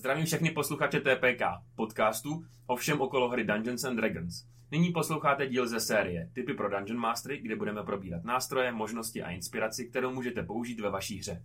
Zdravím všechny posluchače TPK, podcastu o všem okolo hry Dungeons and Dragons. Nyní posloucháte díl ze série Typy pro Dungeon Mastery, kde budeme probírat nástroje, možnosti a inspiraci, kterou můžete použít ve vaší hře.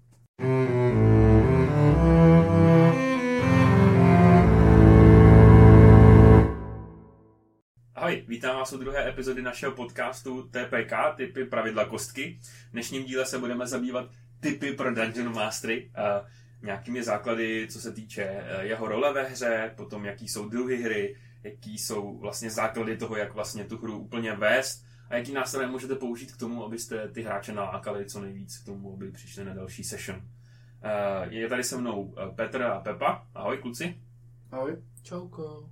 Ahoj, vítám vás u druhé epizody našeho podcastu TPK, typy pravidla kostky. V dnešním díle se budeme zabývat typy pro Dungeon Mastery, uh, nějakými základy, co se týče eh, jeho role ve hře, potom jaký jsou druhy hry, jaký jsou vlastně základy toho, jak vlastně tu hru úplně vést a jaký nástroje můžete použít k tomu, abyste ty hráče nalákali co nejvíc k tomu, aby přišli na další session. Uh, je tady se mnou Petr a Pepa. Ahoj kluci. Ahoj. Čauko.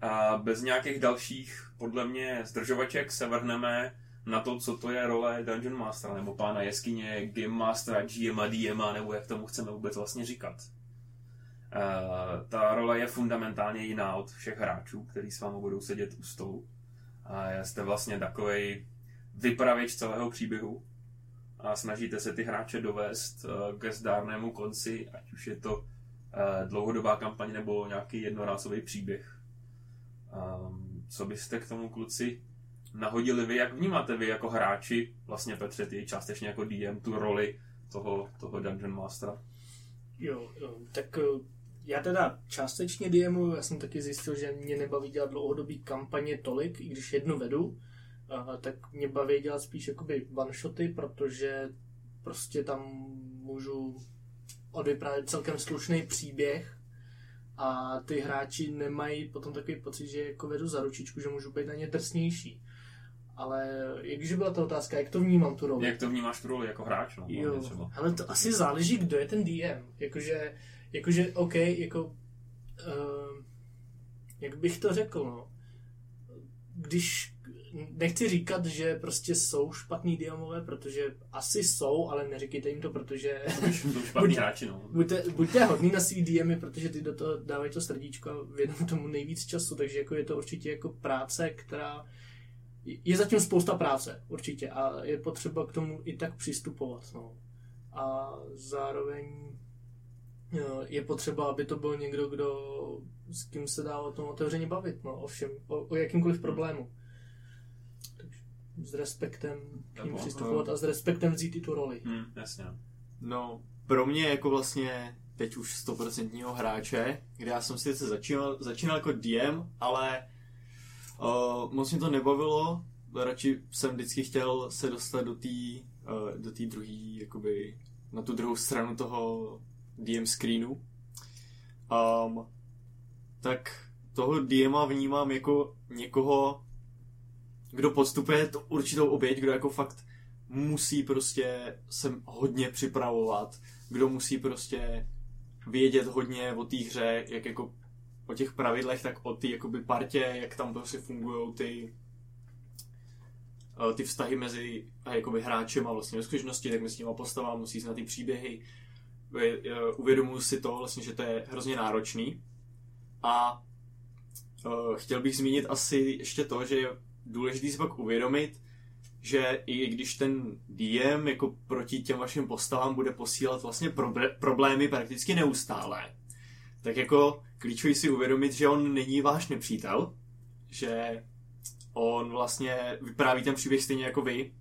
A bez nějakých dalších, podle mě, zdržovaček se vrhneme na to, co to je role Dungeon Mastera, nebo pána jeskyně, Game Mastera, GM a DM, nebo jak tomu chceme vůbec vlastně říkat. Uh, ta role je fundamentálně jiná od všech hráčů, kteří s vámi budou sedět u stolu. A jste vlastně takový vypravěč celého příběhu a snažíte se ty hráče dovést uh, ke zdárnému konci, ať už je to uh, dlouhodobá kampaň nebo nějaký jednorázový příběh. Um, co byste k tomu kluci nahodili vy, jak vnímáte vy jako hráči, vlastně Petře, ty částečně jako DM, tu roli toho, toho Dungeon Mastera? Jo, jo, tak eh, já teda částečně DMu, já jsem taky zjistil, že mě nebaví dělat dlouhodobý kampaně tolik, i když jednu vedu, a, tak mě baví dělat spíš jakoby one-shoty, protože prostě tam můžu odvyprávět celkem slušný příběh a ty hráči nemají potom takový pocit, že jako vedu za ručičku, že můžu být na ně drsnější. Ale jakže byla ta otázka, jak to vnímám tu roli? Jak to vnímáš tu roli jako hráč? No, jo, třeba. ale to asi záleží, kdo je ten DM. Jakože, jakože OK, jako... Uh, jak bych to řekl, no. Když nechci říkat, že prostě jsou špatný DMové, protože asi jsou, ale neříkejte jim to, protože... buď, hráči, no. buďte, buďte hodný na svý DMy, protože ty do toho dávají to srdíčko a věnují tomu nejvíc času, takže jako je to určitě jako práce, která je zatím spousta práce, určitě, a je potřeba k tomu i tak přistupovat. No. A zároveň je potřeba, aby to byl někdo, kdo s kým se dá o tom otevřeně bavit, no, o všem, o, o jakýmkoliv problému. Takže s respektem k ním přistupovat a s respektem vzít i tu roli. Hmm, jasně. No, pro mě jako vlastně teď už 100% hráče, kde já jsem si začínal, začínal jako DM, ale Uh, moc mě to nebavilo, radši jsem vždycky chtěl se dostat do té uh, do té druhé, jakoby na tu druhou stranu toho DM screenu. Um, tak toho DMa vnímám jako někoho, kdo podstupuje tu určitou oběť, kdo jako fakt musí prostě se hodně připravovat, kdo musí prostě vědět hodně o té hře, jak jako o těch pravidlech, tak o ty jakoby partě, jak tam prostě fungují ty eh, ty vztahy mezi jakoby hráčem a vlastně ve skutečnosti, tak s těma postavám musí znát ty příběhy. Eh, uvědomuji si to vlastně, že to je hrozně náročný. A chtěl bych zmínit asi ještě to, že je důležité si pak uvědomit, že i když ten DM jako proti těm vašim postavám bude posílat vlastně problémy prakticky neustále, tak jako klíčový si uvědomit, že on není váš nepřítel, že on vlastně vypráví ten příběh stejně jako vy,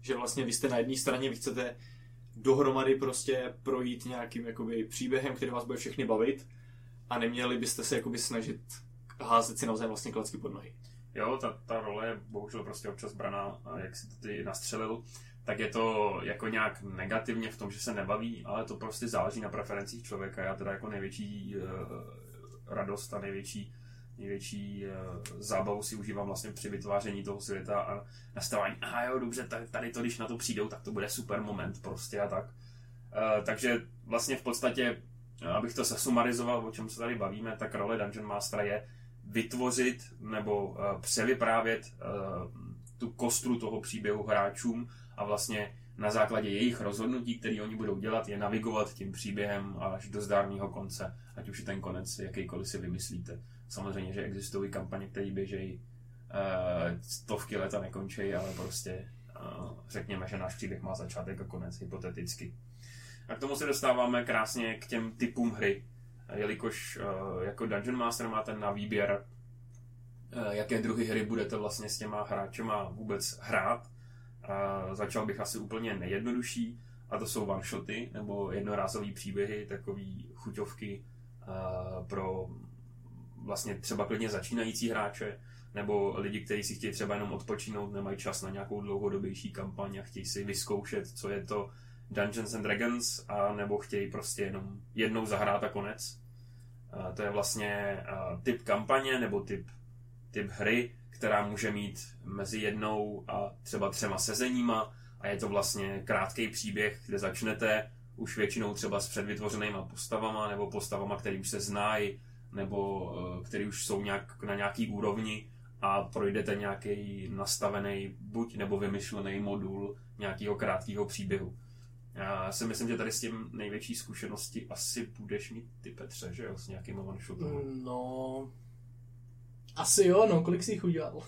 že vlastně vy jste na jedné straně, vy chcete dohromady prostě projít nějakým jakoby příběhem, který vás bude všechny bavit a neměli byste se jakoby snažit házet si navzájem vlastně klacky pod nohy. Jo, ta, ta role je bohužel prostě občas braná, jak si to ty nastřelil, tak je to jako nějak negativně v tom, že se nebaví, ale to prostě záleží na preferencích člověka. Já teda jako největší uh, radost a největší, největší uh, zábavu si užívám vlastně při vytváření toho světa a nastavání, a jo, dobře, tady to, když na to přijdou, tak to bude super moment prostě a tak. Uh, takže vlastně v podstatě, abych to sesumarizoval, o čem se tady bavíme, tak role Dungeon Mastera je vytvořit nebo převyprávět tu kostru toho příběhu hráčům a vlastně na základě jejich rozhodnutí, které oni budou dělat, je navigovat tím příběhem až do zdárného konce, ať už je ten konec jakýkoliv si vymyslíte. Samozřejmě, že existují kampaně, které běžejí uh, stovky let a nekončí, ale prostě uh, řekněme, že náš příběh má začátek a konec, hypoteticky. A k tomu se dostáváme krásně k těm typům hry. jelikož uh, jako Dungeon Master máte na výběr, uh, jaké druhy hry budete vlastně s těma hráčema vůbec hrát. Uh, začal bych asi úplně nejjednodušší, a to jsou one-shoty, nebo jednorázové příběhy, takové chuťovky uh, pro vlastně třeba klidně začínající hráče, nebo lidi, kteří si chtějí třeba jenom odpočinout, nemají čas na nějakou dlouhodobější kampaň a chtějí si vyzkoušet, co je to Dungeons and Dragons, a nebo chtějí prostě jenom jednou zahrát a konec. A to je vlastně typ kampaně nebo typ, typ hry, která může mít mezi jednou a třeba třema sezeníma a je to vlastně krátký příběh, kde začnete už většinou třeba s předvytvořenýma postavama nebo postavama, které už se znají, nebo e, které už jsou nějak na nějaký úrovni a projdete nějaký nastavený buď nebo vymyšlený modul nějakého krátkého příběhu. Já si myslím, že tady s tím největší zkušenosti asi budeš mít ty Petře, že jo, s nějakým one shotem. No, asi jo, no, kolik jsi jich udělal?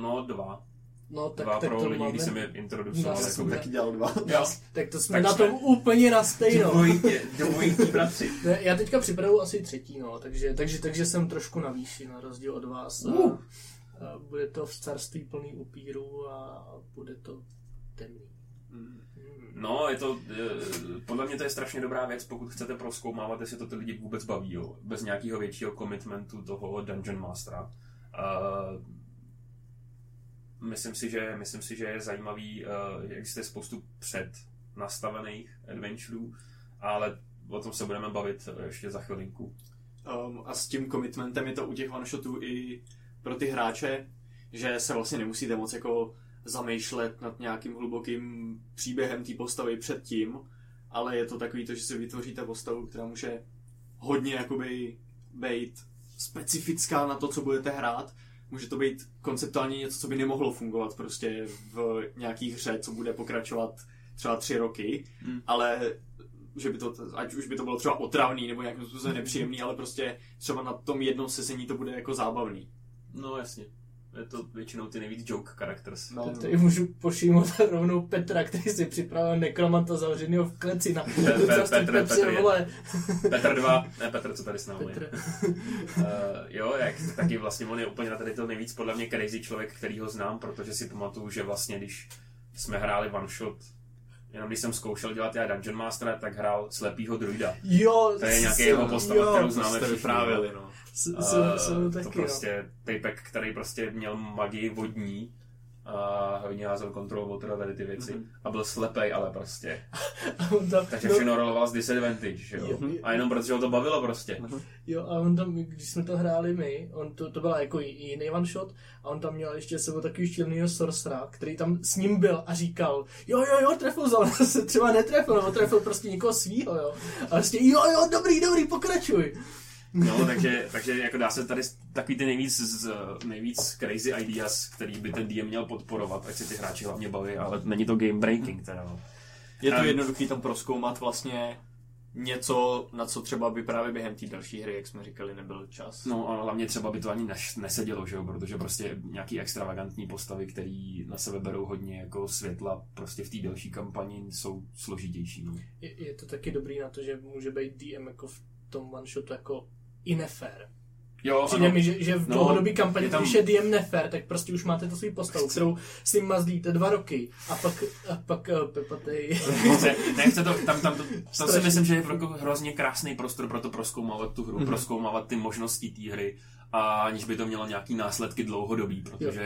No, dva. No, tak, dva tak pro to lidi, máme... když jsem je introducoval. Já jako jsem by- taky dělal dva. Jo, tak to jsme Tak na jsme- tom úplně na stejno. Dvojitě, dvojití bratři. Ne, Já teďka připravuju asi třetí, no, takže, takže, takže jsem trošku na výši, na rozdíl od vás. A, Uh. a bude to v carství plný upíru a bude to temný. Mm. No, je to, eh, podle mě to je strašně dobrá věc, pokud chcete proskoumávat, jestli to ty lidi vůbec baví, jo. bez nějakého většího commitmentu toho Dungeon Mastera. Uh, myslím, si, že, myslím si, že je zajímavý, uh, existuje spoustu před nastavených adventureů, ale o tom se budeme bavit eh, ještě za chvilinku. Um, a s tím commitmentem je to u těch one-shotů i pro ty hráče, že se vlastně nemusíte moc jako zamýšlet nad nějakým hlubokým příběhem té postavy předtím, ale je to takový to, že si vytvoříte postavu, která může hodně jakoby být specifická na to, co budete hrát. Může to být konceptuálně něco, co by nemohlo fungovat prostě v nějaký hře, co bude pokračovat třeba tři roky, Hmm. ale že by to, ať už by to bylo třeba otravný nebo nějakým způsobem nepříjemný, ale prostě třeba na tom jednom sezení to bude jako zábavný. No jasně. Je to většinou ty nejvíc joke characters. No, Tady můžu pošímot rovnou Petra, který si připravil nekromanta zavřenýho v kleci na Pe- Pe- Petr- Petr je- vole. Petr 2, ne Petr, co tady s námi je. Petr. Uh, jo, jak taky vlastně on je úplně na tady to nejvíc podle mě crazy člověk, který ho znám, protože si pamatuju, že vlastně když jsme hráli one shot, jenom když jsem zkoušel dělat já Dungeon Mastera, tak hrál slepýho druida. Jo, To je nějaký s- jeho postava, jo, kterou známe všichni. vyprávěli, no. s- Eh, Jsem, jsem to taky, no. prostě typek, který prostě měl magii vodní a hodně házel kontrol water a tady ty věci. Mhm. A byl slepej, ale prostě. A on tam, Takže no, všechno roloval z disadvantage, jo. Jo. A jenom protože ho to bavilo prostě. Jo, a on tam, když jsme to hráli my, on to, to byla jako jiný one shot, a on tam měl ještě sebou takový šílenýho sorcera, který tam s ním byl a říkal, jo, jo, jo, trefil za ale se třeba netrefil, nebo trefil prostě někoho svýho, jo. A prostě, jo, jo, dobrý, dobrý, pokračuj. No, takže, takže jako dá se tady takový ty nejvíc, z, nejvíc crazy ideas, který by ten DM měl podporovat, ať se ty hráči hlavně baví, ale není to game breaking teda. no. Je to Em. jednoduchý tam proskoumat vlastně něco, na co třeba by právě během té další hry, jak jsme říkali, nebyl čas. No a hlavně třeba by to ani neš, nesedělo, že jo, protože prostě nějaký extravagantní postavy, který na sebe berou hodně jako světla, prostě v té další kampani jsou složitější. No. Je, je to taky dobrý na to, že může být DM jako v tom one shotu jako i nefér. Jo, Přijde ano. mi, že, že v No, dlouhodobý kampani, tam- když je DM nefér, tak prostě už máte to svůj postavu, kterou s ním mazlíte dva roky a pak, a pak uh, pepatej. nechce, nechce to, tam, tam to, to si myslím, že je jako hrozně krásný prostor pro to proskoumávat tu hru, Mhm. proskoumávat ty možnosti té hry, a aniž by to mělo nějaký následky dlouhodobý, Jo, protože...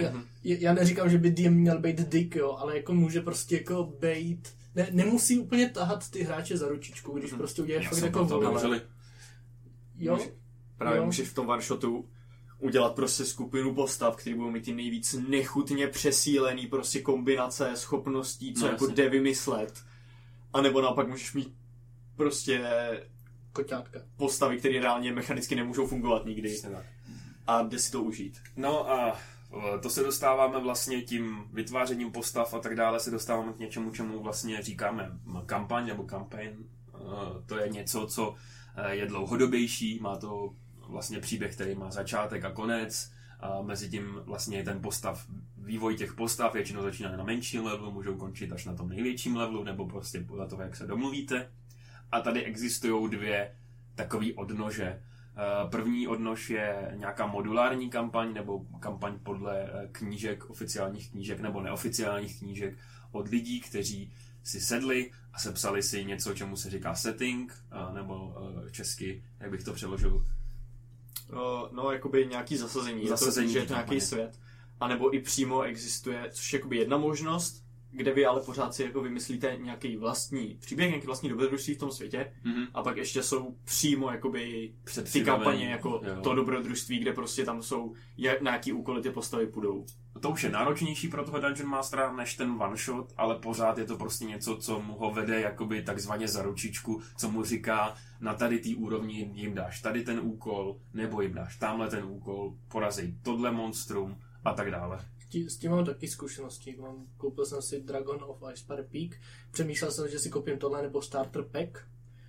já, já neříkám, že by DM měl být dick, jo, ale jako může prostě jako být... Ne, nemusí úplně tahat ty hráče za ručičku, když Mhm. prostě Já fakt jako pro to. Jo, Může- Právě Jo. můžeš v tom one shotu udělat prostě skupinu postav, který budou mít ty nejvíc nechutně přesílený prostě kombinace schopností, co No, jako jde vymyslet. A nebo naopak můžeš mít prostě koťátka. postavy, které reálně mechanicky nemůžou fungovat nikdy Přesně tak. a jde si to užít. No a e, to se dostáváme vlastně tím vytvářením postav a tak dále se dostáváme k něčemu, čemu vlastně říkáme kampaň nebo campaign. E, To je něco, co e, je dlouhodobější, má to vlastně příběh, který má začátek a konec. A mezi tím vlastně ten postav, vývoj těch postav většinou začíná na menším levelu, můžou končit až na tom největším levelu, nebo prostě podle toho, jak se domluvíte. A tady existují dvě takový odnože. Eh, První odnož je nějaká modulární kampaň nebo kampaň podle eh, knížek, oficiálních knížek nebo neoficiálních knížek od lidí, kteří si sedli a sepsali si něco, čemu se říká setting, nebo eh, česky, jak bych to přeložil, no, jakoby nějaký zasazení. Zasazení je to, že je to nějaký svět. A nebo i přímo existuje, což je jakoby jedna možnost, kde vy ale pořád si jako vymyslíte nějaký vlastní příběh, nějaký vlastní dobrodružství v tom světě. Mhm. A pak ještě jsou přímo jakoby ty kampaně jako jo. to dobrodružství, kde prostě tam jsou, jak, na jaký úkoly ty postavy půjdou. To už je náročnější pro toho Dungeon Mastera než ten one shot, ale pořád je to prostě něco, co mu ho vede jakoby takzvaně za ručičku, co mu říká, na tady té úrovni jim dáš tady ten úkol, nebo jim dáš tamhle ten úkol, porazej tohle monstrum a tak dále. Tí- S tím mám taky zkušenosti. Mám, koupil jsem si Dragon of Icepire Peak. Přemýšlel jsem, že si koupím tohle nebo Starter Pack,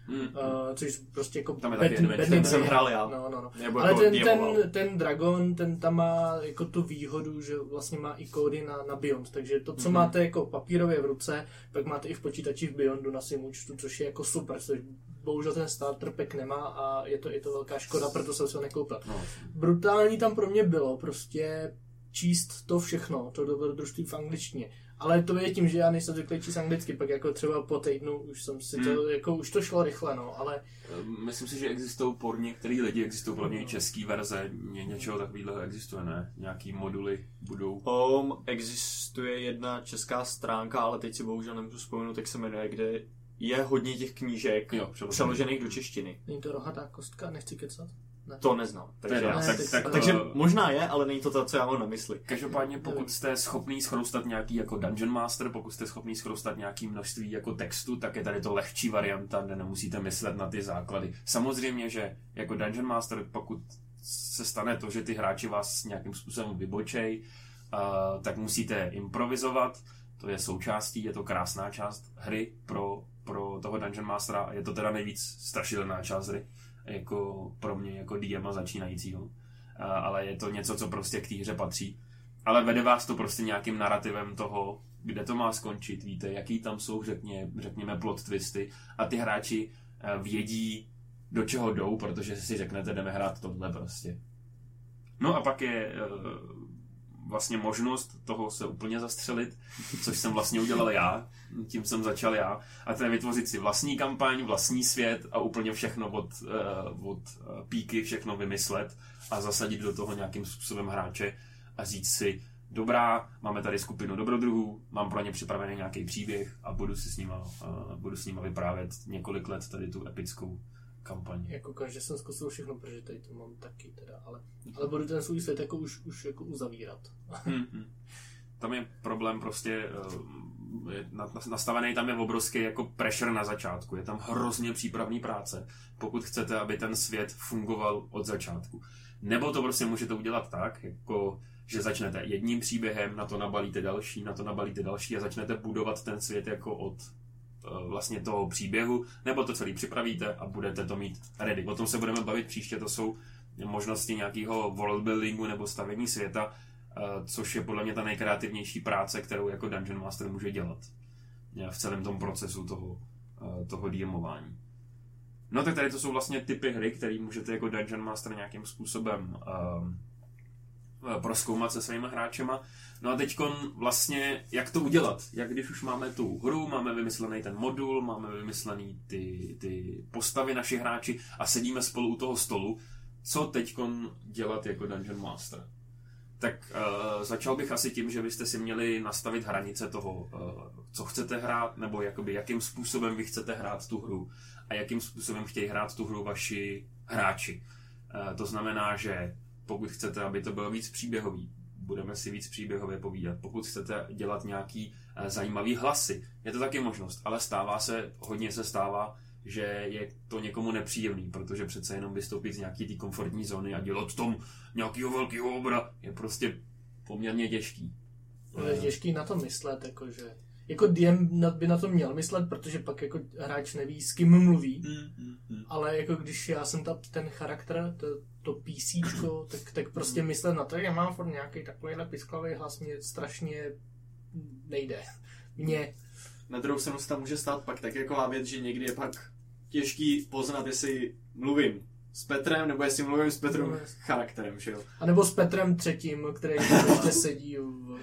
Mm. uh, což prostě jako Tam je taky adventure. bedný Ten jsem hrál já. No, no, no. Nebo Ale jako ten, ten, ten Dragon, ten tam má jako tu výhodu, že vlastně má i kódy na, na Beyond, takže to, co Mhm. máte jako papírově v ruce, pak máte i v počítači v Beyondu na svém účtu, což je jako super, což bohužel ten starter pack nemá a je to, je to velká škoda, proto jsem si ho nekoupil. No. Brutální tam pro mě bylo prostě číst to všechno, to dobrodružství v angličtině. Ale to je tím, že já nejsem zvyklý číst anglicky, pak jako třeba po týdnu už jsem si to, Hmm. jako už to šlo rychle, no, ale Myslím si, že existují pro některý lidi, existují mě i český verze, ně, něčeho takového existuje, ne? Nějaký moduly budou. Um, existuje jedna česká stránka, ale teď si bohužel nemůžu vzpomenout, jak se jmenuje, kde je hodně těch knížek Jo, přeložený. přeložených do češtiny. není to rohatá kostka, nechci kecat. Ne. To neznám. Takže, Teda, já, Ne, tak, teď- tak, takže možná je, ale není to to, co já mám na mysli. Každopádně, pokud jste schopný schroustat nějaký jako Dungeon Master, pokud jste schopný schroustat nějaký množství jako textu, tak je tady to lehčí varianta, kde nemusíte myslet na ty základy. Samozřejmě, že jako Dungeon Master, pokud se stane to, že ty hráči vás nějakým způsobem vybočej, uh, tak musíte improvizovat, to je součástí, je to krásná část hry pro, pro toho Dungeon Mastera a je to teda nejvíc strašidelná část hry, jako pro mě, jako DM začínajícího. A- ale je to něco, co prostě k té hře patří. Ale vede vás to prostě nějakým narrativem toho, kde to má skončit, víte, jaký tam jsou, řekně, řekněme, plot twisty a ty hráči eh, vědí, do čeho jdou, protože si řeknete, jdeme hrát tohle prostě. No a pak je eh, vlastně možnost toho se úplně zastřelit, což jsem vlastně udělal já, tím jsem začal já, a to je vytvořit si vlastní kampaň, vlastní svět a úplně všechno od, eh, od eh, píky, všechno vymyslet a zasadit do toho nějakým způsobem hráče a říct si, dobrá, máme tady skupinu dobrodruhů, mám pro ně připravený nějaký příběh a budu si s nima, uh, budu s nima vyprávět několik let tady tu epickou kampaň. Jako každý jsem zkusil všechno, protože tady to mám taky teda, ale, ale budu ten svůj svět jako už, už jako uzavírat. Mhm. Tam je problém prostě eh, je na- na- nastavený tam je obrovský jako pressure na začátku. Je tam hrozně přípravný práce, pokud chcete, aby ten svět fungoval od začátku. Nebo to prostě můžete udělat tak, jako že začnete jedním příběhem, na to nabalíte další, na to nabalíte další a začnete budovat ten svět jako od vlastně toho příběhu, nebo to celý připravíte a budete to mít ready. O tom se budeme bavit příště, to jsou možnosti nějakého worldbuildingu nebo stavění světa, eh, což je podle mě ta nejkreativnější práce, kterou jako Dungeon Master může dělat eh, v celém tom procesu toho, eh, toho DMování. No tak tady to jsou vlastně typy hry, které můžete jako Dungeon Master nějakým způsobem proskoumat se svými hráčema. No a teď vlastně, jak to udělat? Jak když už máme tu hru, máme vymyslený ten modul, máme vymyslený ty, ty postavy naši hráči a sedíme spolu u toho stolu, co teď dělat jako Dungeon Master? Tak uh, začal bych asi tím, že byste si měli nastavit hranice toho, uh, co chcete hrát, nebo jakoby jakým způsobem vy chcete hrát tu hru a jakým způsobem chtějí hrát tu hru vaši hráči. Uh, to znamená, že pokud chcete, aby to bylo víc příběhový, budeme si víc příběhově povídat. Pokud chcete dělat nějaký uh, zajímavý hlasy, je to taky možnost, ale stává se, hodně se stává, že je to někomu nepříjemný, protože přece jenom vystoupit z nějaký té komfortní zóny a dělat tom nějakého velkého obra je prostě poměrně těžký. No, je těžký na to myslet, jakože... Jako DM by na to měl myslet, protože pak jako hráč neví, s kým mluví, Mm, mm, mm. ale jako když já jsem ta, ten charakter, to, to PCčko, tak, tak prostě myslet na to, že mám furt nějaký takovýhle pisklavý hlas, mě strašně nejde. Mně, Na druhou stranu se tam může stát pak tak jako věc, že někdy je pak těžký poznat, jestli mluvím s Petrem, nebo jestli mluvím s Petrem No, charakterem, že jo. A nebo s Petrem třetím, který ještě sedí. v-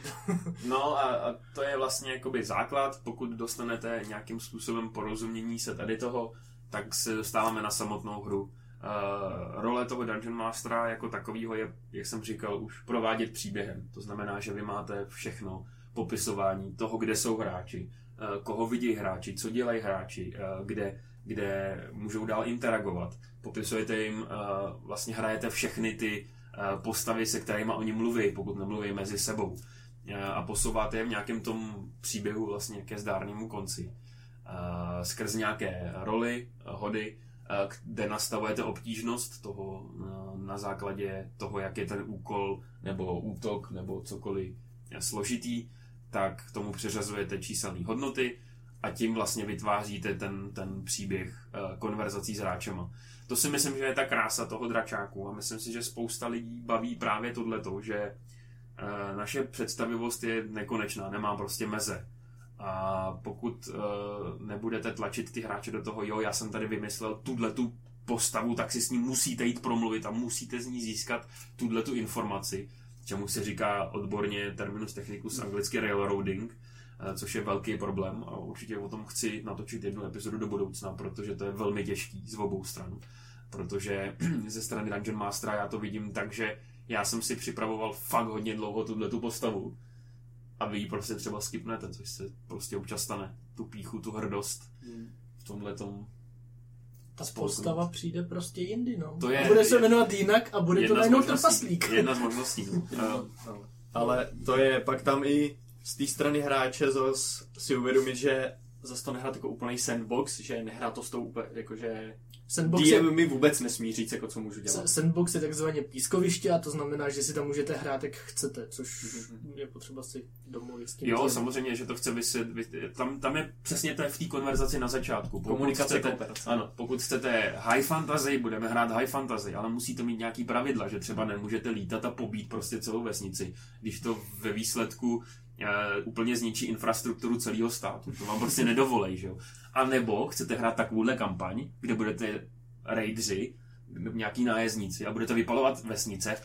No a, a to je vlastně jakoby základ, pokud dostanete nějakým způsobem porozumění se tady toho, tak se dostáváme na samotnou hru. Uh, role toho Dungeon Mastera jako takového je, jak jsem říkal, už provádět příběhem. To znamená, že vy máte všechno, popisování toho, kde jsou hráči, uh, koho vidí hráči, co dělají hráči, uh, kde, kde můžou dál interagovat. Popisujete jim, vlastně hrajete všechny ty postavy, se kterými oni mluví, pokud nemluví mezi sebou a posouváte je v nějakém tom příběhu vlastně ke zdárnému konci. Skrz nějaké roli, eh, hody, kde nastavujete obtížnost toho na základě toho, jak je ten úkol nebo útok nebo cokoliv eh, složitý, tak k tomu přiřazujete číselné hodnoty a tím vlastně vytváříte ten, ten příběh eh, konverzací s hráčema. To si myslím, že je ta krása toho dračáku a myslím si, že spousta lidí baví právě tohleto, že eh, naše představivost je nekonečná, nemá prostě meze. A pokud uh, nebudete tlačit ty hráče do toho, jo, já jsem tady vymyslel tuhle tu postavu, tak si s ním musíte jít promluvit a musíte z ní získat tuhle tu informaci, čemu se říká odborně terminus technicus anglicky railroading, eh, což je velký problém a určitě o tom chci natočit jednu epizodu do budoucna, protože to je velmi těžký z obou stran. Protože ze strany Dungeon Mastera já to vidím tak, že já jsem si připravoval fakt hodně dlouho tuhle tu postavu a vy ji prostě třeba skipnete, což se prostě občas stane. Tu píchu, tu hrdost v tomhle tom Ta postava přijde prostě jindy, no. To je- a bude se je- jmenovat jinak a bude to jedna z najednou možností. trpaslík. Jedna z možností. No. Eh, Ale to je pak tam i z té strany hráče zas si uvědomit, že zase to nehrát jako úplný sandbox, že nehrá to s tou úplně, jakože Sandbox je, DM mi vůbec nesmí říct, jako co můžu dělat. sandbox je takzvaně pískoviště a to znamená, že si tam můžete hrát, jak chcete, což Mhm. je potřeba si domluvit s tím. Jo, týmem. samozřejmě, že to chce vysvětlit. Tam, tam je přesně to je v té konverzaci na začátku. Pokud Komunikace, chcete, kooperace. Ano, pokud chcete high fantasy, budeme hrát high fantasy, ale musíte mít nějaký pravidla, že třeba nemůžete lítat a pobít prostě celou vesnici, když to ve výsledku e, úplně zničí infrastrukturu celého státu. To vám prostě nedovolej, že jo. A nebo chcete hrát takovouhle kampaň, kde budete raidři, nějaký nájezdníci a budete vypalovat vesnice,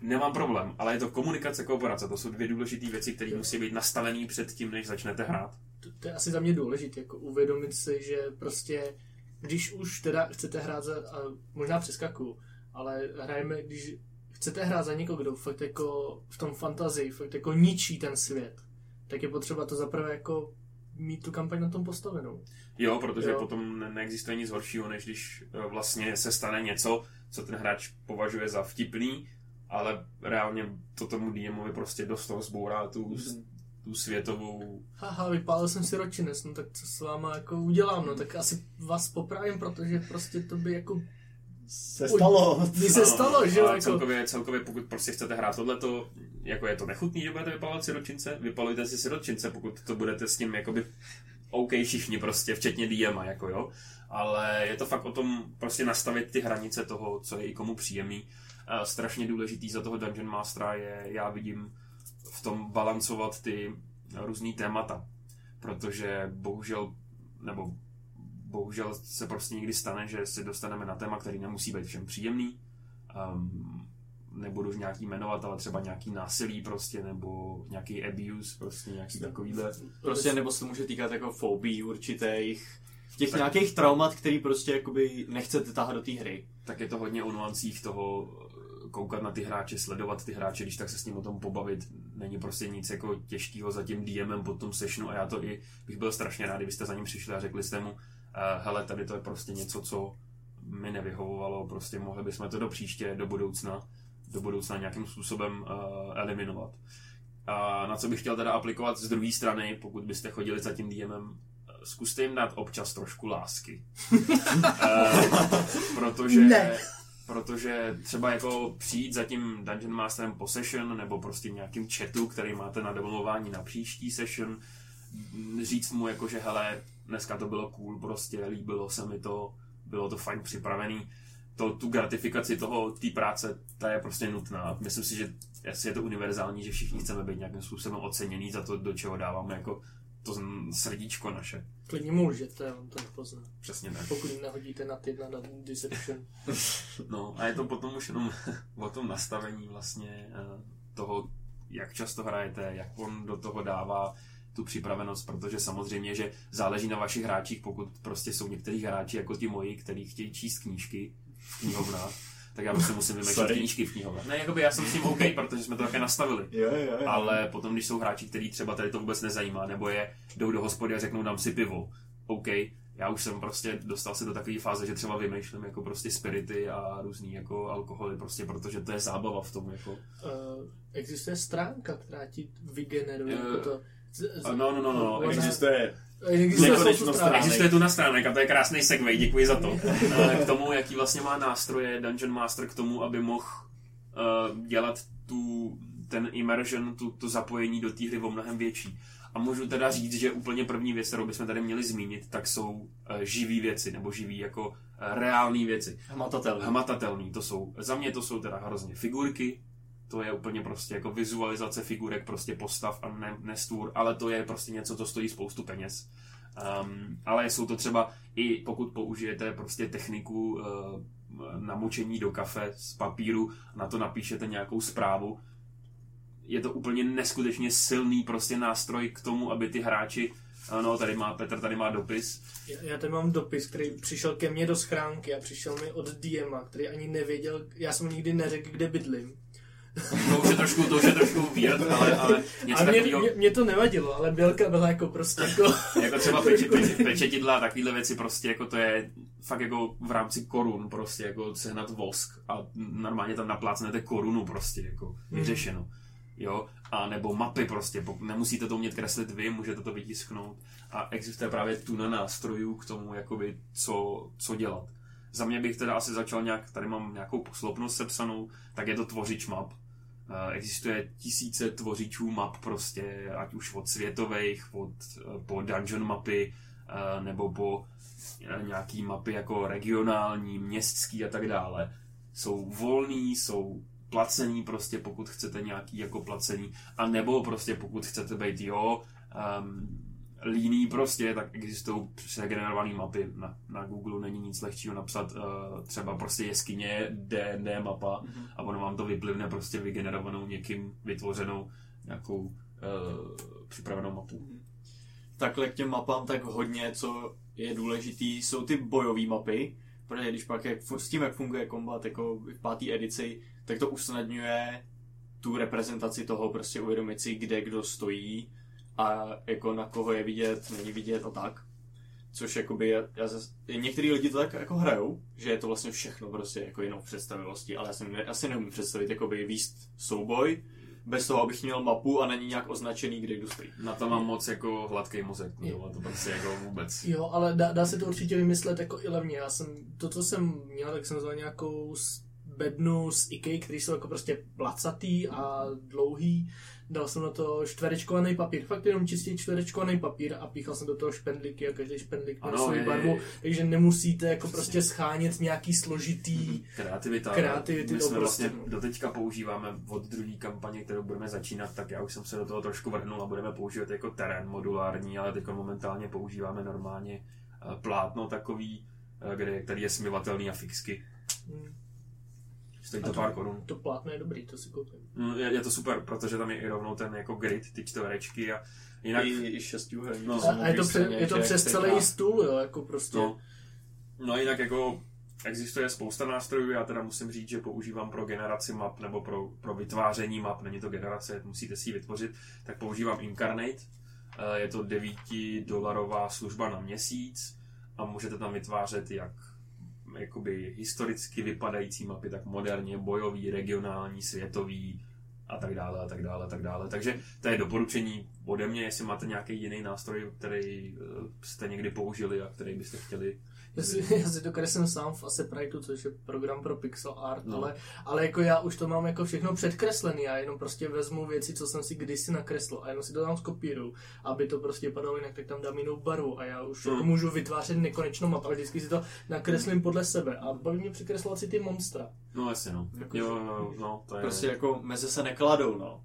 Nemám problém, ale je to komunikace, kooperace. To jsou dvě důležité věci, které musí být nastavené před tím, než začnete hrát. to, to je asi za mě důležité, jako uvědomit si, že prostě, když už teda chcete hrát za, a možná přeskakuju, ale hrajeme, když chcete hrát za někoho, kdo fakt jako v tom fantazii, fakt jako ničí ten svět, tak je potřeba to zaprvé jako mít tu kampaň na tom postavenou. Jo, protože Jo. potom ne- neexistuje nic horšího, než když eh, vlastně se stane něco, co ten hráč považuje za vtipný, ale reálně to tomu DMovi prostě dost toho zbourá tu, Mhm. tu světovou... Haha, vypálil jsem si ročinec, no tak co s váma jako udělám, no tak asi vás popravím, protože prostě to by jako Se stalo. by se stalo, že jo, jako, celkově, celkově, pokud prostě chcete hrát tohleto, jako je to nechutný, že budete vypalovat siročince, vypalujte si siročince, pokud to budete s tím jakoby OK všichni prostě, včetně DM, jako jo. Ale je to fakt o tom prostě nastavit ty hranice toho, co je i komu příjemný. A strašně důležitý za toho Dungeon Mastera je, já vidím, v tom balancovat ty různý témata. Protože bohužel, nebo bohužel se prostě někdy stane, že si dostaneme na téma, který nemusí být všem příjemný. Um, nebudu už nějaký jmenovat, ale třeba nějaký násilí prostě, nebo nějaký abuse, prostě nějaký takovýhle. Prostě nebo se to může týkat jako fobii určitých, těch Tak. nějakých traumat, který prostě jakoby nechcete tahat do té hry. Tak je to hodně o nuancích toho eh, koukat na ty hráče, sledovat ty hráče, když tak se s ním o tom pobavit. Není prostě nic jako těžkého za tím DMem po tom sessionu a já to i bych byl strašně rád, kdybyste za ním přišli a řekli jste mu, hele, tady to je prostě něco, co mi nevyhovovalo, prostě mohli bychom to do příště, do budoucna, do budoucna nějakým způsobem uh, eliminovat. A na co bych chtěl teda aplikovat z druhé strany, pokud byste chodili za tím DMem, eh, zkuste jim dát občas trošku lásky. Eh, protože, Ne. protože třeba jako přijít za tím Dungeon Masterem po session, nebo prostě nějakým chatu, který máte na dovolování na příští session, říct mu jako, že hele, dneska to bylo cool, prostě líbilo se mi to, bylo to fajn připravený, to, tu gratifikaci toho, té práce, ta je prostě nutná. Myslím si, že je to univerzální, že všichni chceme být nějakým způsobem oceněný za to, do čeho dáváme jako to srdíčko naše. Klidně mu lžete, on to nepozná. Přesně tak. Pokud nahodíte na jedna na Deception. No a je to potom už jenom o tom nastavení vlastně eh, toho, jak často hrajete, jak on do toho dává tu připravenost, protože samozřejmě, že záleží na vašich hráčích, pokud prostě jsou někteří hráči jako ti moji, kteří chtějí číst knížky v knihovnách, tak já prostě musím vymýšlet knížky v knihovnách. Ne, jakoby já jsem s tím OK, protože jsme to také nastavili. Jo, jo, jo. Ale potom, když jsou hráči, který třeba tady to vůbec nezajímá, nebo je jdou do hospody a řeknou dám si pivo, OK, já už jsem prostě dostal se do takové fáze, že třeba vymýšlím jako prostě spirity a různý jako alkoholy, prostě protože to je zábava v tom, jako. Uh, existuje stránka, která ti vygeneruje Eh, jako to. Z, z, No, no, no, no, Existuje stránek. Existuje tu na stránek a to je krásný segway, děkuji za to. Eh, K tomu, jaký vlastně má nástroje Dungeon Master k tomu, aby mohl uh, dělat tu, ten immersion, tu, to zapojení do té hry o mnohem větší. A můžu teda říct, že úplně první věc, kterou bychom tady měli zmínit, tak jsou uh, živý věci, nebo živý jako uh, reální věci. hmatatelný. Hmatatelný, to jsou, za mě to jsou teda hrozně figurky, to je úplně prostě jako vizualizace figurek, prostě postav a ne, ne stůr, ale to je prostě něco, co stojí spoustu peněz. Um, ale jsou to třeba i pokud použijete prostě techniku uh, namočení do kafe z papíru, na to napíšete nějakou zprávu, je to úplně neskutečně silný prostě nástroj k tomu, aby ty hráči ano, tady má Petr, tady má dopis. Já, já tady mám dopis, který přišel ke mně do schránky a přišel mi od DMa, který ani nevěděl, já jsem nikdy neřekl, kde bydlím. To už je trošku, to už je trošku weird, ale, ale něco A mě, takového. mě, mě, to nevadilo, ale Bělka byla jako prostě jako... Jako třeba peče, pečetidla a takovéhle věci prostě jako to je fakt jako v rámci korun prostě jako sehnat vosk a normálně tam naplácnete korunu prostě jako vyřešeno. Jo, a nebo mapy prostě, nemusíte to umět kreslit vy, můžete to vytisknout a existuje právě tuna nástrojů k tomu, jakoby, co, co dělat. Za mě bych teda asi začal nějak, tady mám nějakou posloupnost sepsanou, tak je to tvořič map. Eh, Existuje tisíce tvořičů map prostě, ať už od světových, od, eh, po dungeon mapy, eh, nebo po nějaký mapy jako regionální, městský a tak dále. Jsou volný, jsou placený prostě, pokud chcete nějaký jako placení, a nebo prostě pokud chcete být jo, um, líný prostě, tak existují přegenerované mapy. Na, na Google není nic lehčího napsat uh, třeba prostě jeskyně D&D mapa Mhm. a ono vám to vyplivne prostě vygenerovanou někým vytvořenou nějakou uh, připravenou mapu. Takhle k těm mapám tak hodně, co je důležitý, jsou ty bojové mapy, protože když pak jak, s tím, jak funguje kombat jako v páté edici, tak to usnadňuje tu reprezentaci toho, prostě uvědomit si, kde kdo stojí a jako na koho je vidět, není vidět a tak. Což jakoby, já, já zas, některý lidi to tak jako hrajou, že je to vlastně všechno prostě jako jenom v představivosti, ale já si, ne, já si neumím představit jakoby výst souboj, bez toho, abych měl mapu a není nějak označený, kde kdo stojí. Na to mám moc jako hladký mozek, no, to prostě jako vůbec. Jo, ale dá, dá se to určitě vymyslet jako i levně. Já jsem, to, co jsem měl, tak jsem vzal nějakou bednu z IKEA, který jsou jako prostě placatý a dlouhý. Dal jsem na to čtverečkovaný papír, fakt jenom čistě čtverečkovaný papír a píchal jsem do toho špendlíky a každý špendlík má svou barvu, takže nemusíte jako prostě schánět nějaký složitý Kreativita. Kreativity My jsme prostě, vlastně doteďka používáme od druhé kampaně, kterou budeme začínat, tak já už jsem se do toho trošku vrhnul a budeme používat jako terén modulární, ale teď momentálně používáme normálně eh, plátno takový, eh, kde, který je smyvatelný a fixky. Mm. Stojí A to to- pár korun. To plátno je dobrý, to si koupím. Mm, Je, je, to super, protože tam je i rovnou ten jako grid, ty čtverečky a jinak... I, i šestiúhelník. No. to A, a je, to pře, je to přes celý ten- stůl, jo, jako prostě. No, no jinak jako existuje spousta nástrojů, já teda musím říct, že používám pro generaci map nebo pro, pro vytváření map, není to generace, musíte si ji vytvořit, tak používám Incarnate, Eh, je to 9 dolarová služba na měsíc a můžete tam vytvářet jak jakoby historicky vypadající mapy, tak moderně, bojový, regionální, světový a tak dále a tak dále a tak dále. Takže to je doporučení ode mě, jestli máte nějaký jiný nástroj, který eh, jste někdy použili a který byste chtěli Já si, já si to kreslím sám v Asepriteu, což je program pro pixel art, No. no. ale, ale jako já už to mám jako všechno předkreslený, já jenom prostě vezmu věci, co jsem si kdysi nakreslil a jenom si to tam skopíru, aby to prostě padalo jinak, tak tam dám jinou barvu a já už jako můžu vytvářet nekonečnou mapu, ale vždycky si to nakreslím podle sebe a baví mě překreslovat si ty monstra. No jasně, no. Jako- Jo, jo, no, to je... Prostě jako meze se nekladou, no.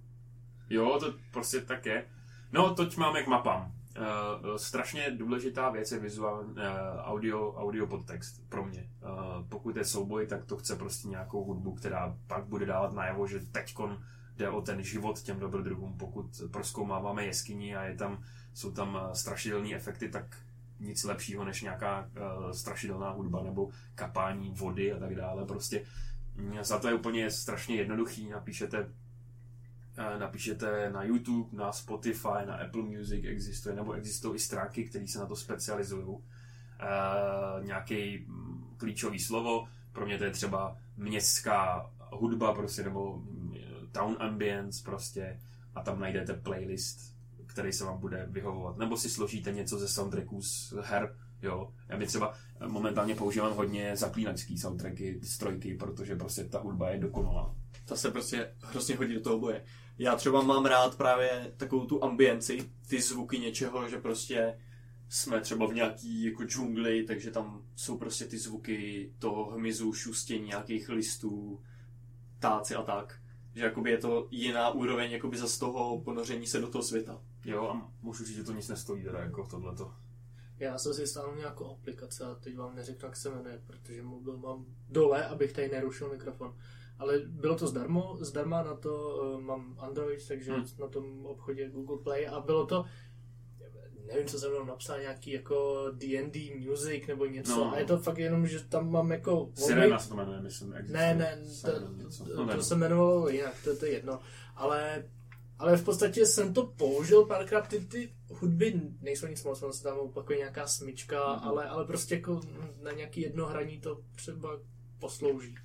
Jo, to prostě tak je. No, toť máme k mapám. Uh, strašně důležitá věc je vizuál, uh, audio, audio podtext pro mě. Uh, pokud je souboj, tak to chce prostě nějakou hudbu, která pak bude dávat najevo, že teďkon jde o ten život těm dobrodruhům. Pokud proskoumáváme jeskyni a je tam, jsou tam strašidelné efekty, tak nic lepšího než nějaká uh, strašidelná hudba nebo kapání vody a tak dále. Prostě mm, za to je úplně strašně jednoduchý. Napíšete napíšete na YouTube, na Spotify, na Apple Music existuje, nebo existují i stránky, které se na to specializují. Uh, nějaký mm, klíčový slovo, pro mě to je třeba městská hudba, prostě, nebo mm, town ambience, prostě, a tam najdete playlist, který se vám bude vyhovovat. Nebo si složíte něco ze soundtracků z her, jo. Já mi třeba momentálně používám hodně zaklínačský soundtracky z trojky, protože prostě ta hudba je dokonalá. Ta se prostě hrozně hodí do toho boje. Já třeba mám rád právě takovou tu ambienci, ty zvuky něčeho, že prostě jsme třeba v nějaký jako džungli, takže tam jsou prostě ty zvuky toho hmyzu, šustění nějakých listů, táci a tak. Že jakoby je to jiná úroveň jakoby za z toho ponoření se do toho světa. Jo, a můžu říct, že to nic nestojí teda jako tohleto. Já jsem si stáhnul nějakou aplikaci a teď vám neřeknu, jak se jmenuje, protože mobil mám dole, abych tady nerušil mikrofon ale bylo to zdarmo, zdarma na to uh, mám Android, takže hmm. na tom obchodě Google Play a bylo to nevím, co jsem mnou napsal, nějaký jako D&D music nebo něco no. a je to fakt jenom, že tam mám jako... Sirena se to jmenuje, myslím. Ne, ne, to, to, to, to se jmenovalo jinak, to, to je jedno, ale ale v podstatě jsem to použil párkrát, ty, ty hudby nejsou nic moc, se tam opakuje nějaká smyčka, mm-hmm. ale, ale prostě jako na nějaký jedno hraní to třeba poslouží.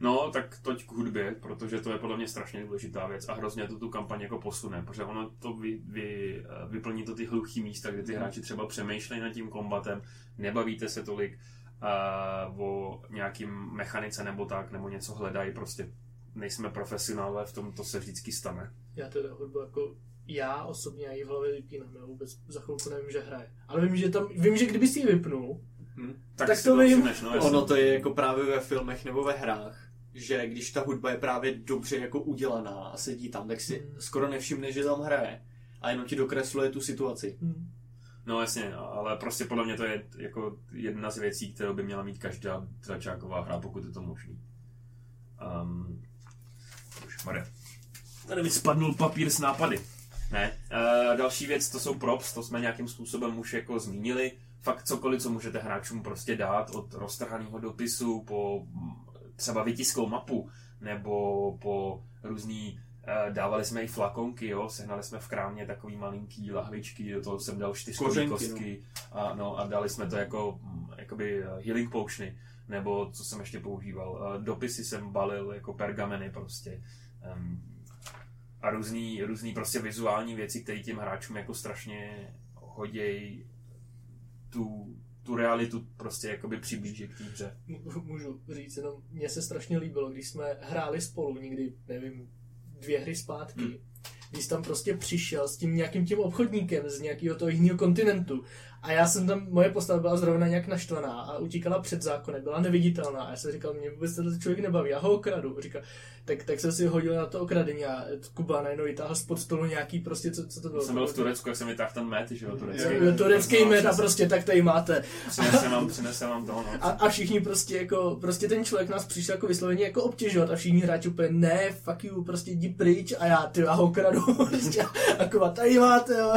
No, tak toť k hudbě, protože to je podle mě strašně důležitá věc a hrozně to tu kampaň jako posune, protože ono to vy, vy, eh, vyplní to ty hluchý místa, kde ty mhm. hráči třeba přemýšlejí nad tím kombatem, nebavíte se tolik uh, o nějakým mechanice nebo tak, nebo něco hledají, prostě nejsme profesionálové v tom, to se vždycky stane. Já teda hudbu jako já osobně ji v hlavě vypínám, já vůbec za chvilku nevím, že hraje. Ale vím, že tam, vím, že kdyby si ji vypnul, hmm. tak, tak to vím. Přineš, no, ono to je jako právě ve filmech nebo ve hrách že když ta hudba je právě dobře jako udělaná a sedí tam, tak si mm. skoro nevšimne, že tam hraje. A jenom ti dokresluje tu situaci. Mm. No jasně, ale prostě podle mě to je jako jedna z věcí, kterou by měla mít každá tračáková hra, pokud je to možný. Um, už Mare. Tady mi spadnul papír s nápady. Ne. Uh, další věc, to jsou props, to jsme nějakým způsobem už jako zmínili. Fakt cokoliv, co můžete hráčům prostě dát, od roztrhaného dopisu po třeba vytiskou mapu, nebo po různý eh, dávali jsme i flakonky, jo, sehnali jsme v krámě takový malinký lahvičky, do toho jsem dal čtyřkový kostky no. A, no, a dali jsme to jako mm, jakoby eh, healing potiony, nebo co jsem ještě používal, eh, dopisy jsem balil jako pergameny prostě a různý, různý prostě vizuální věci, které těm hráčům jako strašně hodějí tu, tu realitu prostě jakoby přiblížit k té hře. Můžu říct jenom, mně se strašně líbilo, když jsme hráli spolu někdy, nevím, dvě hry zpátky, hmm. když tam prostě přišel s tím nějakým tím obchodníkem z nějakého toho jiného kontinentu a já jsem tam, moje postava byla zrovna nějak naštvaná a utíkala před zákonem, byla neviditelná a já jsem říkal, mě vůbec ten člověk nebaví, já ho okradu. Říkal, tak, tak jsem si hodil na to okradení a Kuba najednou vytáhl spod stolu nějaký prostě, co, co to bylo? Jsem byl v Turecku, jak jsem vytáhl ten met, že jo, turecký. Jo, turecký met a prostě tak tady máte. Přinesem vám, přinesem vám to, no. A, a, všichni prostě jako, prostě ten člověk nás přišel jako vysloveně jako obtěžovat a všichni hráči úplně ne, fuck you, prostě jdi pryč a já, ty, já ho okradu, prostě a Kuba, tady máte, jo.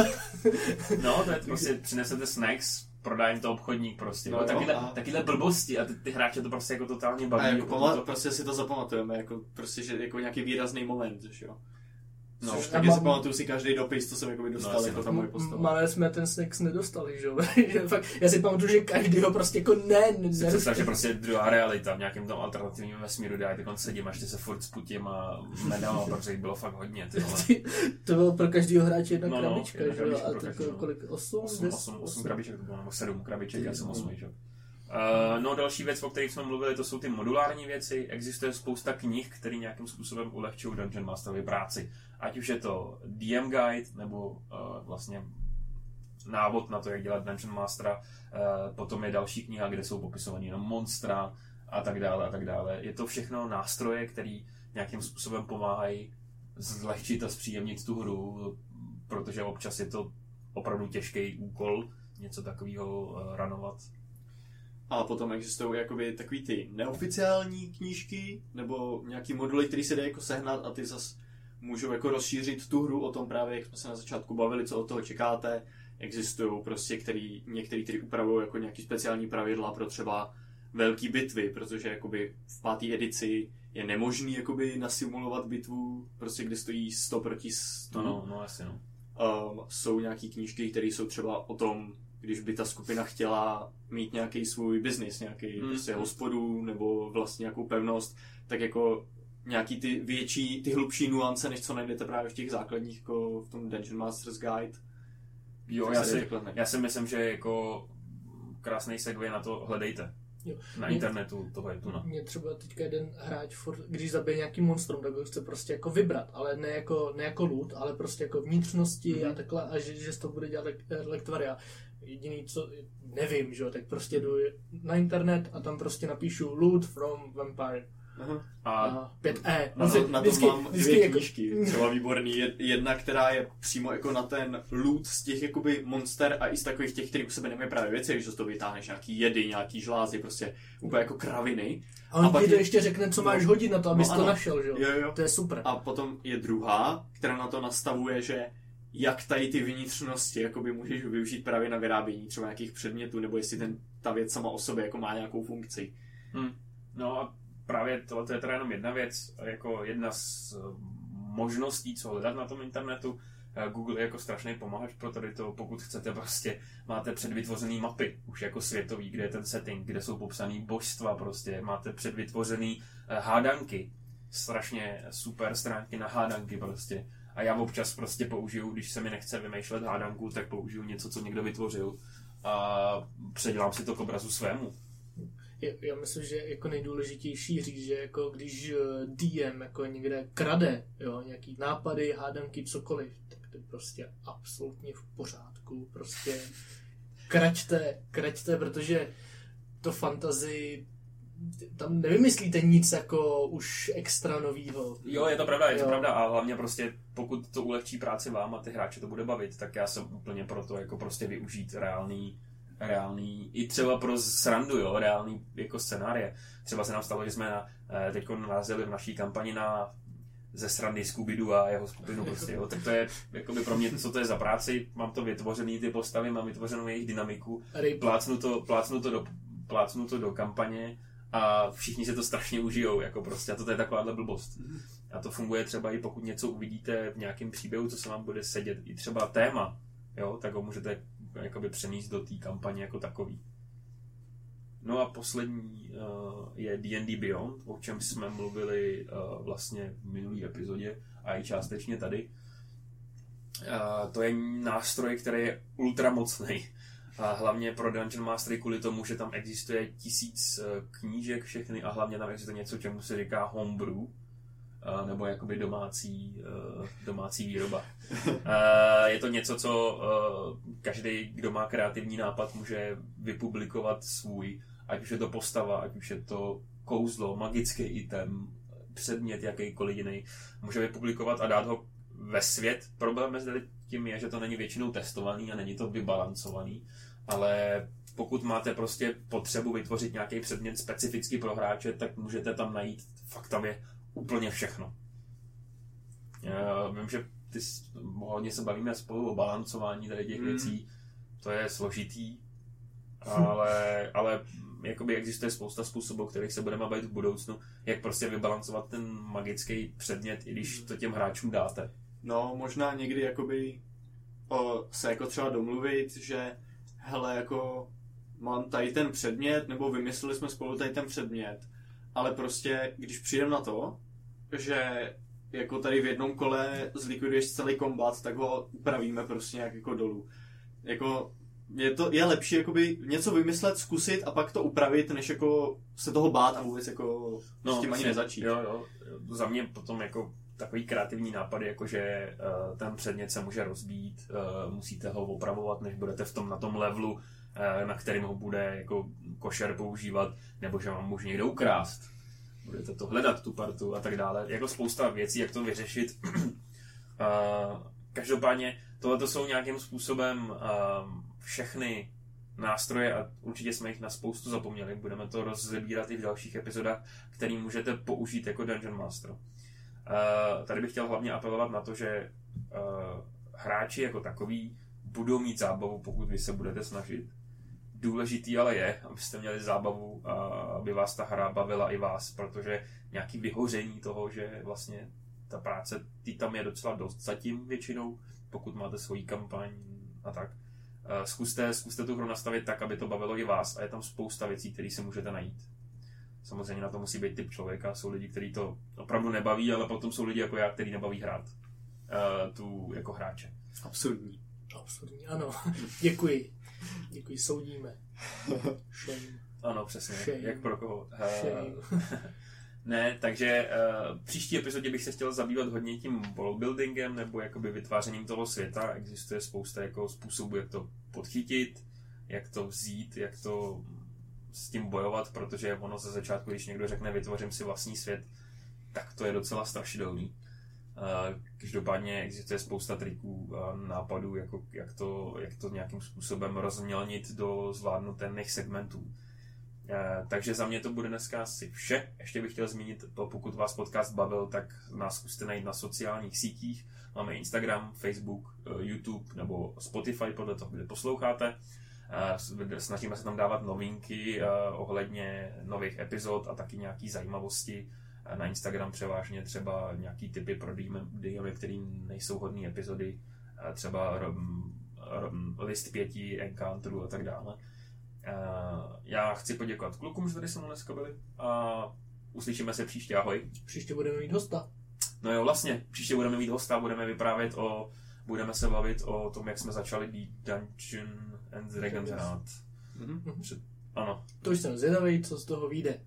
No, to je prostě, přinesete snacks, prodá jim to obchodník prostě. No, takyhle, a... takyhle blbosti a ty, ty hráče to prostě jako totálně baví. A jako, jako pamat, to... prostě si to zapamatujeme, jako prostě, že jako nějaký výrazný moment, že jo. No, Což taky si pamatuju si každý dopis, co jsem jako dostal, no, jako ta moje postava. Malé jsme ten sex nedostali, že jo. Fakt, já si pamatuju, že každý ho prostě jako ne, ne Takže prostě druhá realita v nějakém tom alternativním vesmíru, kde já teď sedím a ještě se furt sputím a medal, protože jich bylo fakt hodně, ty To bylo pro každého hráče jedna no, krabička, no, že jo. A tak kolik, osm? Osm, osm, osm krabiček to bylo, nebo sedm krabiček, já jsem osm, že jo. Uh, no další věc, o kterých jsme mluvili, to jsou ty modulární věci. Existuje spousta knih, které nějakým způsobem ulehčují Dungeon Masterovi práci. Ať už je to DM Guide, nebo uh, vlastně návod na to, jak dělat Dungeon Mastera. Uh, potom je další kniha, kde jsou popisované jenom monstra a tak dále a tak dále. Je to všechno nástroje, které nějakým způsobem pomáhají zlehčit a zpříjemnit tu hru, protože občas je to opravdu těžký úkol něco takového uh, ranovat. A potom existují jakoby takový ty neoficiální knížky, nebo nějaký moduly, který se dají jako sehnat a ty zas můžou jako rozšířit tu hru o tom právě, jak jsme se na začátku bavili, co od toho čekáte. Existují prostě který, některý, který upravují jako nějaký speciální pravidla pro třeba velké bitvy, protože jakoby v páté edici je nemožný jakoby nasimulovat bitvu, prostě kde stojí 100 proti 100. No, no, no asi no. Um, jsou nějaký knížky, které jsou třeba o tom, když by ta skupina chtěla mít nějaký svůj biznis, nějaký Mm. prostě hospodu nebo vlastně nějakou pevnost, tak jako nějaký ty větší, ty hlubší nuance, než co najdete právě v těch základních, jako v tom Dungeon Master's Guide. Jo, já se si, já si myslím, že jako krásný segway na to hledejte. Jo. Na Mě- internetu toho je tu na. Mě třeba teďka jeden hráč, furt, když zabije nějaký monstrum, tak ho chce prostě jako vybrat, ale ne jako, ne jako loot, ale prostě jako vnitřnosti Mhm. a takhle, a že, že z toho bude dělat lek, lektvaria. Jediný, co nevím, že jo, tak prostě jdu na internet a tam prostě napíšu loot from vampire Aha. A a 5E. Na, to, na tom vždycky- mám vždycky dvě jako- knížky, třeba výborný. Je- Jedna, která je přímo jako na ten loot z těch jakoby monster a i z takových těch, který u sebe nemají právě věci, že z toho vytáhneš nějaký jedy, nějaký žlázy, prostě úplně jako kraviny. A on a pak ti to je- ještě řekne, co No. máš hodit na to, abys No to ano. našel, že jo. Jo, jo. To je super. A potom je druhá, která na to nastavuje, že jak tady ty vnitřnosti jakoby můžeš využít právě na vyrábění třeba nějakých předmětů, nebo jestli ten, ta věc sama o sobě jako má nějakou funkci. No a právě tohle je teda jenom jedna věc, jako jedna z eh, možností, co hledat na tom internetu. Eh, Google je jako strašný pomáhač pro tady to, pokud chcete prostě, máte předvytvořený mapy, už jako světový, kde je ten setting, kde jsou popsaný božstva prostě, máte předvytvořený eh, hádanky, strašně super stránky na hádanky prostě. A já občas prostě použiju, když se mi nechce vymýšlet hádanku, tak použiju něco, co někdo vytvořil a předělám si to k obrazu svému. Já, myslím, že jako nejdůležitější říct, že jako když eh, DM jako někde krade, jo, nějaký nápady, hádanky, cokoliv, tak to je prostě absolutně v pořádku. Prostě kraťte, kraťte, protože to fantasy tam nevymyslíte nic jako už extra novýho. Jo, je to pravda, je to Jo. pravda a hlavně prostě pokud to ulehčí práci vám a ty hráče to bude bavit, tak já jsem úplně pro to jako prostě využít reálný, reálný, i třeba pro srandu, jo, reálný jako scénáře. Třeba se nám stalo, že jsme na, teď narazili v naší kampani na ze srandy Scooby a jeho skupinu prostě, jo. Tak to je, jakoby pro mě, co to je za práci, mám to vytvořený ty postavy, mám vytvořenou jejich dynamiku, plácnu to, plácnu to, do, plácnu to do kampaně a všichni se to strašně užijou, jako prostě, a to je takováhle blbost. A to funguje třeba i pokud něco uvidíte v nějakém příběhu, co se vám bude sedět, i třeba téma, jo, tak ho můžete jakoby přenést do té kampaně jako takový. No a poslední uh, je D&D Beyond, o čem jsme mluvili uh, vlastně v minulý epizodě a i částečně tady. Uh, to je nástroj, který je ultra mocný. A hlavně pro Dungeon Mastery kvůli tomu, že tam existuje tisíc knížek všechny a hlavně tam existuje něco, čemu se říká homebrew, nebo jakoby domácí, eh, domácí výroba. Eh, Je to něco, co eh, každý, kdo má kreativní nápad, může vypublikovat svůj, ať už je to postava, ať už je to kouzlo, magický item, předmět jakýkoliv jiný, může vypublikovat a dát ho ve svět. Problém mezi tím je, že to není většinou testovaný a není to vybalancovaný, ale pokud máte prostě potřebu vytvořit nějaký předmět specificky pro hráče, tak můžete tam najít fakt tam je úplně všechno. Já vím, že ty, hodně se bavíme spolu o balancování tady těch Mm. věcí, to je složitý, ale, ale jakoby existuje spousta způsobů, kterých se budeme bavit v budoucnu, jak prostě vybalancovat ten magický předmět, i když to těm hráčům dáte. No, možná někdy jakoby o, se jako třeba domluvit, že hele, jako mám tady ten předmět, nebo vymysleli jsme spolu tady ten předmět, ale prostě, když přijdem na to, že jako tady v jednom kole zlikviduješ celý kombat, tak ho upravíme prostě nějak jako dolů. Jako je, to, je lepší jakoby něco vymyslet, zkusit a pak to upravit, než jako se toho bát a vůbec jako no, s tím ani nezačít. Jo, jo. Za mě potom jako takový kreativní nápady, jako že uh, ten předmět se může rozbít, uh, musíte ho opravovat, než budete v tom na tom levelu, uh, na kterým ho bude jako košer používat, nebo že vám může někdo ukrást. Budete to hledat, tu partu a tak dále. Jako spousta věcí, jak to vyřešit. uh, každopádně tohle to jsou nějakým způsobem um, všechny nástroje a určitě jsme jich na spoustu zapomněli. Budeme to rozebírat i v dalších epizodách, který můžete použít jako Dungeon Master. Uh, tady bych chtěl hlavně apelovat na to, že uh, hráči jako takový budou mít zábavu, pokud vy se budete snažit. Důležitý ale je, abyste měli zábavu a aby vás ta hra bavila i vás, protože nějaký vyhoření toho, že vlastně ta práce tý tam je docela dost zatím většinou, pokud máte svoji kampaň a tak. Zkuste, zkuste tu hru nastavit tak, aby to bavilo i vás a je tam spousta věcí, které si můžete najít. Samozřejmě na to musí být typ člověka. Jsou lidi, kteří to opravdu nebaví, ale potom jsou lidi jako já, který nebaví hrát uh, tu jako hráče. Absurdní. Absurdní, ano. Děkuji. Děkuji, soudíme. Shame. Ano, přesně. Shame. Jak pro koho. Shame. Uh, ne, takže uh, příští epizodě bych se chtěl zabývat hodně tím worldbuildingem nebo jakoby vytvářením toho světa. Existuje spousta jako způsobů, jak to podchytit, jak to vzít, jak to s tím bojovat, protože ono ze začátku, když někdo řekne vytvořím si vlastní svět, tak to je docela strašidelný. Uh, každopádně existuje spousta triků a nápadů, jako, jak, to, jak to nějakým způsobem rozmělnit do zvládnutelných segmentů. Eh, takže za mě to bude dneska asi vše. Ještě bych chtěl zmínit, pokud vás podcast bavil, tak nás zkuste najít na sociálních sítích. Máme Instagram, Facebook, eh, YouTube nebo Spotify, podle toho, kde posloucháte. Eh, snažíme se tam dávat novinky ohledně nových epizod a taky nějaký zajímavosti. Na Instagram převážně třeba nějaký typy pro DM, které nejsou hodné epizody, třeba list pěti, encounterů a tak dále. Já chci poděkovat klukům, že tady se mnou dneska byli a uslyšíme se příště. Ahoj. Příště budeme mít hosta. No jo, vlastně. Příště budeme mít hosta, budeme vyprávět o... Budeme se bavit o tom, jak jsme začali být Dungeon and Dragons hrát. Mm-hmm. Před, ano. To už jsem zvědavý, co z toho vyjde.